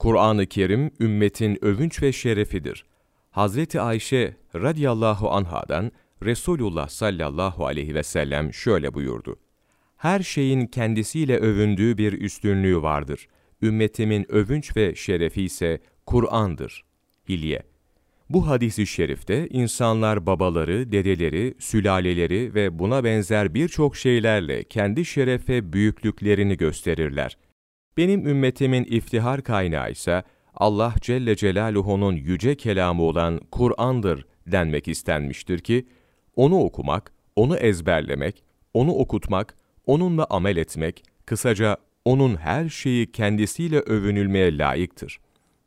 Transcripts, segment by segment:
Kur'an-ı Kerim ümmetin övünç ve şerefidir. Hazreti Ayşe radıyallahu anhadan Resulullah sallallahu aleyhi ve sellem şöyle buyurdu. Her şeyin kendisiyle övündüğü bir üstünlüğü vardır. Ümmetimin övünç ve şerefi ise Kur'an'dır. Hilye bu hadisi şerifte insanlar babaları, dedeleri, sülaleleri ve buna benzer birçok şeylerle kendi şeref ve büyüklüklerini gösterirler. Benim ümmetimin iftihar kaynağı ise Allah Celle Celaluhu'nun yüce kelamı olan Kur'an'dır denmek istenmiştir ki, onu okumak, onu ezberlemek, onu okutmak, onunla amel etmek, kısaca onun her şeyi kendisiyle övünülmeye layıktır.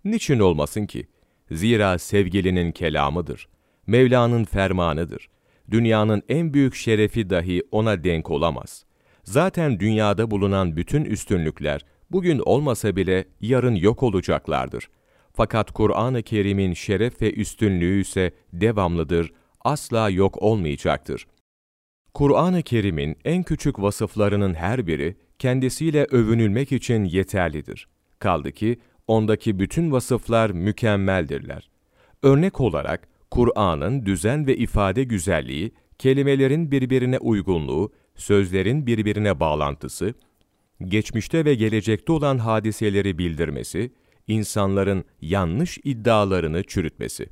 Niçin olmasın ki? Zira sevgilinin kelamıdır. Mevla'nın fermanıdır. Dünyanın en büyük şerefi dahi ona denk olamaz. Zaten dünyada bulunan bütün üstünlükler, bugün olmasa bile yarın yok olacaklardır. Fakat Kur'an-ı Kerim'in şeref ve üstünlüğü ise devamlıdır, asla yok olmayacaktır. Kur'an-ı Kerim'in en küçük vasıflarının her biri kendisiyle övünülmek için yeterlidir. Kaldı ki ondaki bütün vasıflar mükemmeldirler. Örnek olarak Kur'an'ın düzen ve ifade güzelliği, kelimelerin birbirine uygunluğu, sözlerin birbirine bağlantısı, geçmişte ve gelecekte olan hadiseleri bildirmesi, insanların yanlış iddialarını çürütmesi.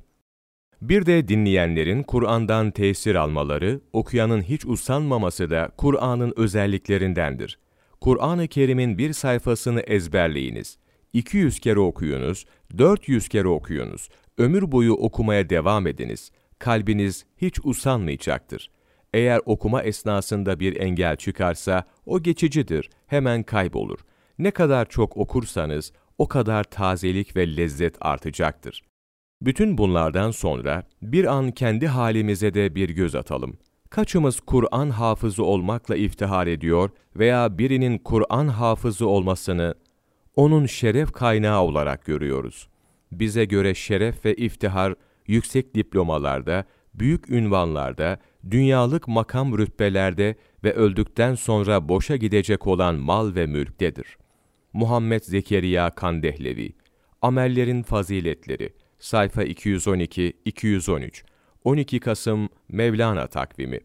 Bir de dinleyenlerin Kur'an'dan tesir almaları, okuyanın hiç usanmaması da Kur'an'ın özelliklerindendir. Kur'an-ı Kerim'in bir sayfasını ezberleyiniz. 200 kere okuyunuz, 400 kere okuyunuz. Ömür boyu okumaya devam ediniz. Kalbiniz hiç usanmayacaktır. Eğer okuma esnasında bir engel çıkarsa o geçicidir, hemen kaybolur. Ne kadar çok okursanız o kadar tazelik ve lezzet artacaktır. Bütün bunlardan sonra bir an kendi halimize de bir göz atalım. Kaçımız Kur'an hafızı olmakla iftihar ediyor veya birinin Kur'an hafızı olmasını onun şeref kaynağı olarak görüyoruz. Bize göre şeref ve iftihar yüksek diplomalarda, büyük ünvanlarda, dünyalık makam rütbelerde ve öldükten sonra boşa gidecek olan mal ve mülktedir. Muhammed Zekeriya Kandehlevi Amellerin Faziletleri Sayfa 212-213 12 Kasım Mevlana Takvimi